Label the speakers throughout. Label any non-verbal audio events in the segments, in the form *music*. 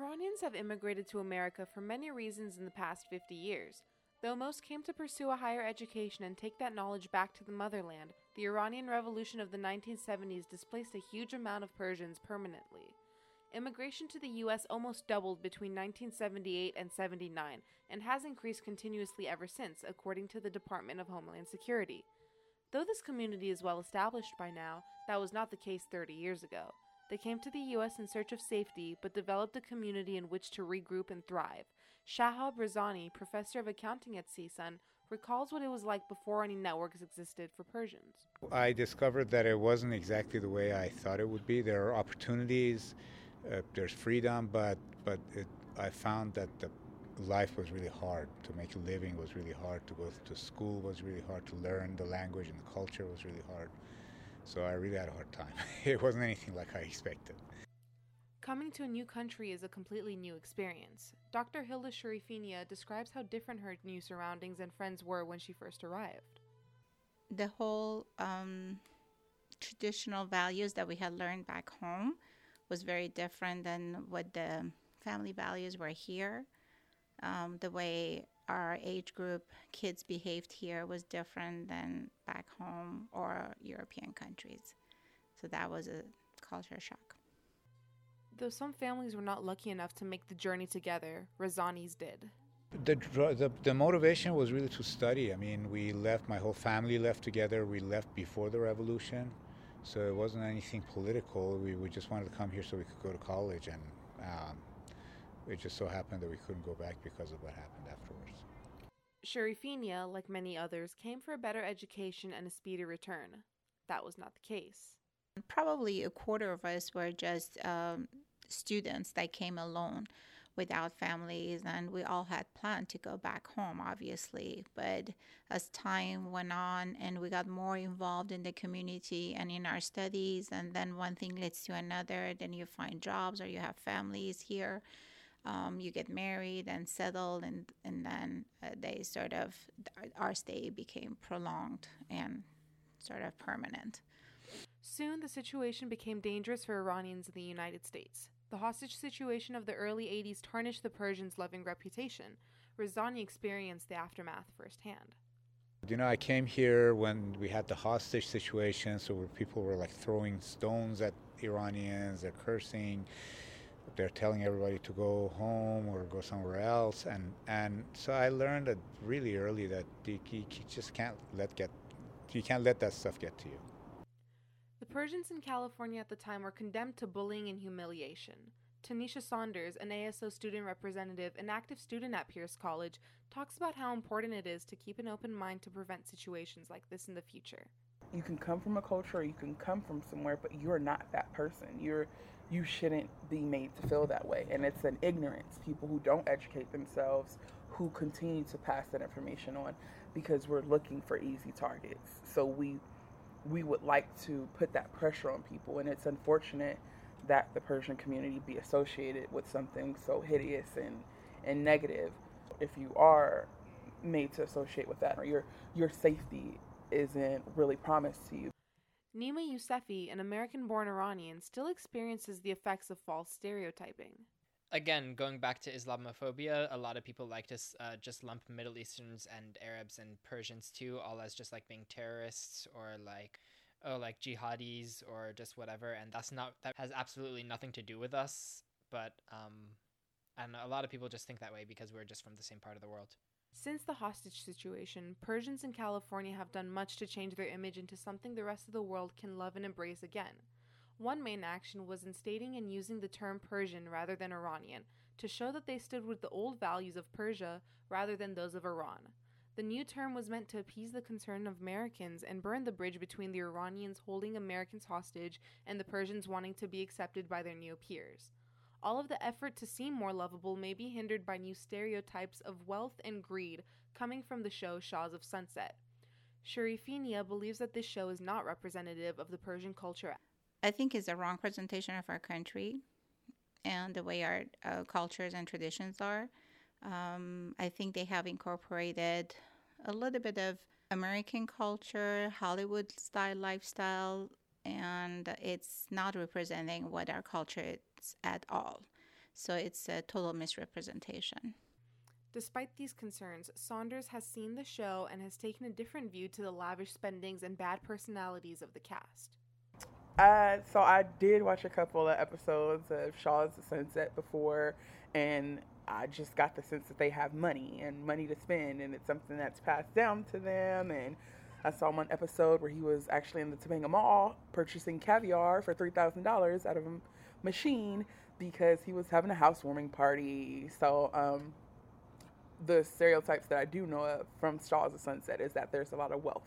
Speaker 1: Iranians have immigrated to America for many reasons in the past 50 years. Though most came to pursue a higher education and take that knowledge back to the motherland, the Iranian Revolution of the 1970s displaced a huge amount of Persians permanently. Immigration to the U.S. almost doubled between 1978 and 79 and has increased continuously ever since, according to the Department of Homeland Security. Though this community is well established by now, that was not the case 30 years ago. They came to the U.S. in search of safety, but developed a community in which to regroup and thrive. Shahab Razani, professor of accounting at CSUN, recalls what it was like before any networks existed for Persians.
Speaker 2: I discovered that it wasn't exactly the way I thought it would be. There are opportunities, uh, there's freedom, but but it, I found that the life was really hard. To make a living was really hard. To go to school was really hard. To learn the language and the culture was really hard. So I really had a hard time. *laughs* it wasn't anything like I expected.
Speaker 1: Coming to a new country is a completely new experience. Dr. Hilda Sharifinia describes how different her new surroundings and friends were when she first arrived.
Speaker 3: The whole um, traditional values that we had learned back home was very different than what the family values were here. Um, the way our age group kids behaved here was different than back home or European countries. So that was a culture shock.
Speaker 1: Though some families were not lucky enough to make the journey together, Razani's did.
Speaker 2: The, the, the motivation was really to study. I mean, we left, my whole family left together. We left before the revolution. So it wasn't anything political. We, we just wanted to come here so we could go to college. And um, it just so happened that we couldn't go back because of what happened afterwards.
Speaker 1: Sharifinia, like many others, came for a better education and a speedy return. That was not the case.
Speaker 3: Probably a quarter of us were just um, students that came alone without families, and we all had planned to go back home, obviously. But as time went on and we got more involved in the community and in our studies, and then one thing leads to another, then you find jobs or you have families here um, you get married and settled, and and then uh, they sort of our stay became prolonged and sort of permanent.
Speaker 1: Soon, the situation became dangerous for Iranians in the United States. The hostage situation of the early 80s tarnished the Persians' loving reputation. Razani experienced the aftermath firsthand.
Speaker 2: You know, I came here when we had the hostage situation, so where people were like throwing stones at Iranians, they're cursing they're telling everybody to go home or go somewhere else and and so i learned that really early that you, you just can't let get you can't let that stuff get to you.
Speaker 1: The persians in california at the time were condemned to bullying and humiliation. Tanisha saunders an aso student representative and active student at pierce college talks about how important it is to keep an open mind to prevent situations like this in the future.
Speaker 4: You can come from a culture or you can come from somewhere but you're not that person. You're you shouldn't be made to feel that way. And it's an ignorance, people who don't educate themselves who continue to pass that information on because we're looking for easy targets. So we we would like to put that pressure on people and it's unfortunate that the Persian community be associated with something so hideous and, and negative. If you are made to associate with that or your your safety isn't really promised to you.
Speaker 1: Nima Yousefi, an American born Iranian, still experiences the effects of false stereotyping.
Speaker 5: Again, going back to Islamophobia, a lot of people like to uh, just lump Middle Easterns and Arabs and Persians too, all as just like being terrorists or like, oh, like jihadis or just whatever. And that's not, that has absolutely nothing to do with us. But, um, and a lot of people just think that way because we're just from the same part of the world.
Speaker 1: Since the hostage situation, Persians in California have done much to change their image into something the rest of the world can love and embrace again. One main action was instating and using the term Persian rather than Iranian to show that they stood with the old values of Persia rather than those of Iran. The new term was meant to appease the concern of Americans and burn the bridge between the Iranians holding Americans hostage and the Persians wanting to be accepted by their new peers. All of the effort to seem more lovable may be hindered by new stereotypes of wealth and greed coming from the show Shahs of Sunset. Sharifinia believes that this show is not representative of the Persian culture.
Speaker 3: I think it's a wrong presentation of our country and the way our uh, cultures and traditions are. Um, I think they have incorporated a little bit of American culture, Hollywood style lifestyle, and it's not representing what our culture is at all. So it's a total misrepresentation.
Speaker 1: Despite these concerns, Saunders has seen the show and has taken a different view to the lavish spendings and bad personalities of the cast.
Speaker 4: Uh, so I did watch a couple of episodes of Shahs Sunset before, and I just got the sense that they have money and money to spend, and it's something that's passed down to them. And I saw one episode where he was actually in the Topanga Mall purchasing caviar for three thousand dollars out of a machine because he was having a housewarming party. So, um, the stereotypes that I do know of from Shahs of Sunset is that there's a lot of wealth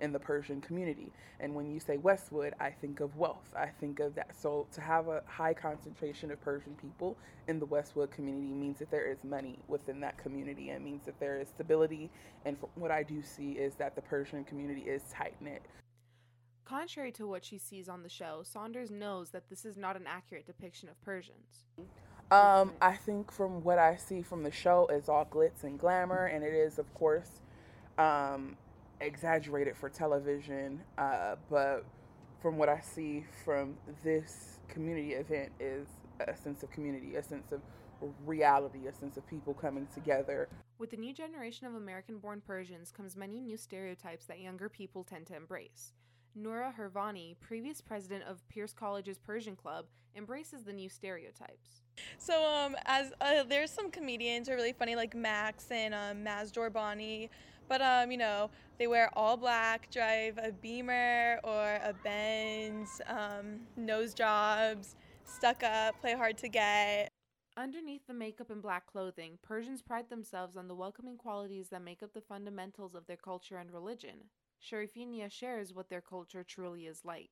Speaker 4: in the Persian community. And when you say Westwood, I think of wealth. I think of that. So to have a high concentration of Persian people in the Westwood community means that there is money within that community. It means that there is stability. And what I do see is that the Persian community is tight knit.
Speaker 1: Contrary to what she sees on the show, Saunders knows that this is not an accurate depiction of Persians.
Speaker 4: Um, I think from what I see from the show, it's all glitz and glamour, and it is, of course, um, exaggerated for television. Uh, but from what I see from this community event, is a sense of community, a sense of reality, a sense of people coming together.
Speaker 1: With the new generation of American born Persians comes many new stereotypes that younger people tend to embrace. Noura Hervani, previous president of Pierce College's Persian Club, embraces the new stereotypes.
Speaker 6: So, um, as uh, there's some comedians who are really funny, like Max and um, Maz Jobrani, but um, you know, they wear all black, drive a Beamer or a Benz, um, nose jobs, stuck up, play hard to get.
Speaker 1: Underneath the makeup and black clothing, Persians pride themselves on the welcoming qualities that make up the fundamentals of their culture and religion. Sharifinia shares what their culture truly is like.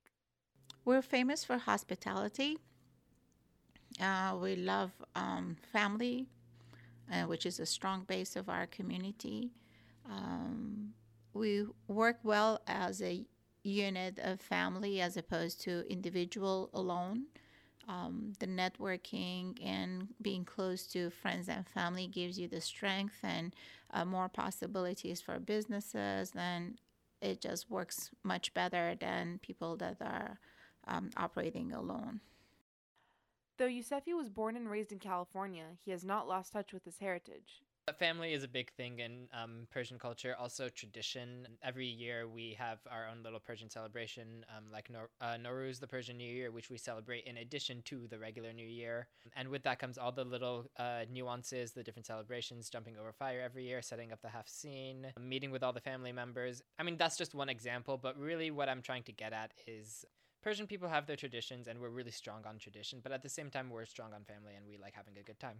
Speaker 3: We're famous for hospitality. Uh, we love um, family, uh, which is a strong base of our community. Um, we work well as a unit of family as opposed to individual alone. Um, the networking and being close to friends and family gives you the strength and uh, more possibilities for businesses and it just works much better than people that are um, operating alone.
Speaker 1: Though Yousefi was born and raised in California, he has not lost touch with his heritage.
Speaker 5: Family is a big thing in um, Persian culture. Also, tradition. Every year we have our own little Persian celebration, um, like Nor- uh, Nowruz, the Persian New Year, which we celebrate in addition to the regular New Year. And with that comes all the little uh, nuances, the different celebrations, jumping over fire every year, setting up the Haft-sin, meeting with all the family members. I mean, that's just one example, but really what I'm trying to get at is Persian people have their traditions and we're really strong on tradition, but at the same time, we're strong on family and we like having a good time.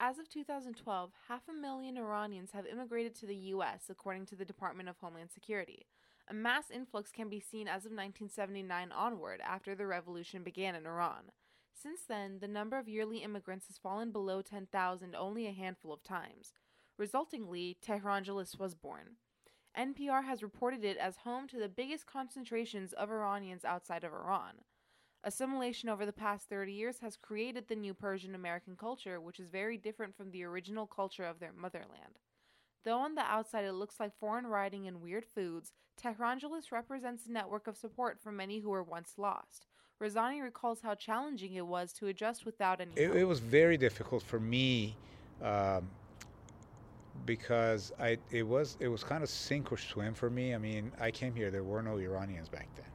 Speaker 1: As of 2012, half a million Iranians have immigrated to the U.S., according to the Department of Homeland Security. A mass influx can be seen as of 1979 onward, after the revolution began in Iran. Since then, the number of yearly immigrants has fallen below 10,000 only a handful of times. Resultingly, Tehrangeles was born. NPR has reported it as home to the biggest concentrations of Iranians outside of Iran. Assimilation over the past 30 years has created the new Persian American culture, which is very different from the original culture of their motherland. Though on the outside it looks like foreign writing and weird foods, Tehrangeles represents a network of support for many who were once lost. Razani recalls how challenging it was to adjust without any.
Speaker 2: It, it was very difficult for me um, because I it was it was kind of sink or swim for me. I mean, I came here; there were no Iranians back then.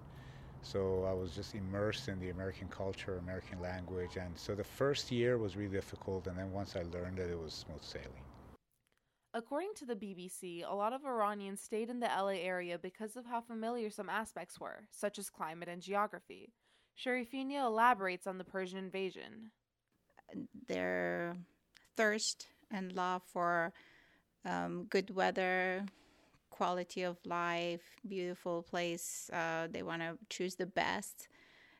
Speaker 2: So I was just immersed in the American culture, American language, and so the first year was really difficult, and then once I learned it, it was smooth sailing.
Speaker 1: According to the BBC, a lot of Iranians stayed in the LA area because of how familiar some aspects were, such as climate and geography. Sharifinia elaborates on the Persian invasion.
Speaker 3: Their thirst and love for um, good weather, quality of life, beautiful place. Uh, they want to choose the best.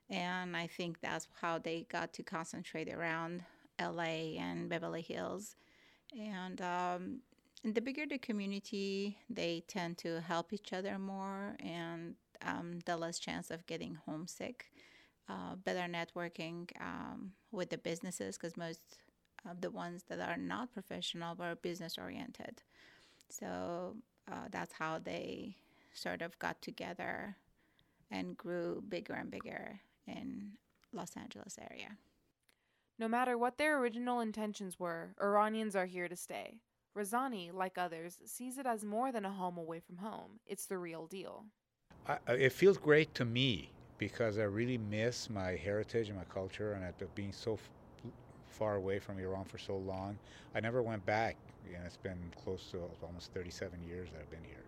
Speaker 3: And I think that's how they got to concentrate around LA and Beverly Hills. And um, the bigger the community, they tend to help each other more and um, the less chance of getting homesick. Uh, better networking um, with the businesses because most of the ones that are not professional were business oriented. So uh, that's how they sort of got together and grew bigger and bigger in Los Angeles area.
Speaker 1: No matter what their original intentions were, Iranians are here to stay. Razani, like others, sees it as more than a home away from home. It's the real deal.
Speaker 2: I, it feels great to me because I really miss my heritage and my culture, and after being so f- far away from Iran for so long, I never went back. And it's been close to almost 37 years that I've been here.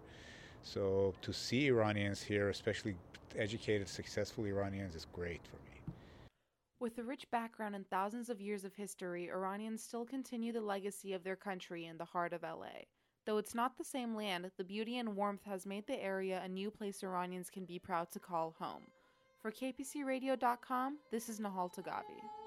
Speaker 2: So to see Iranians here, especially educated, successful Iranians, is great for me.
Speaker 1: With a rich background and thousands of years of history, Iranians still continue the legacy of their country in the heart of LA. Though it's not the same land, the beauty and warmth has made the area a new place Iranians can be proud to call home. For KPCRadio.com, this is Nahal Tagavi.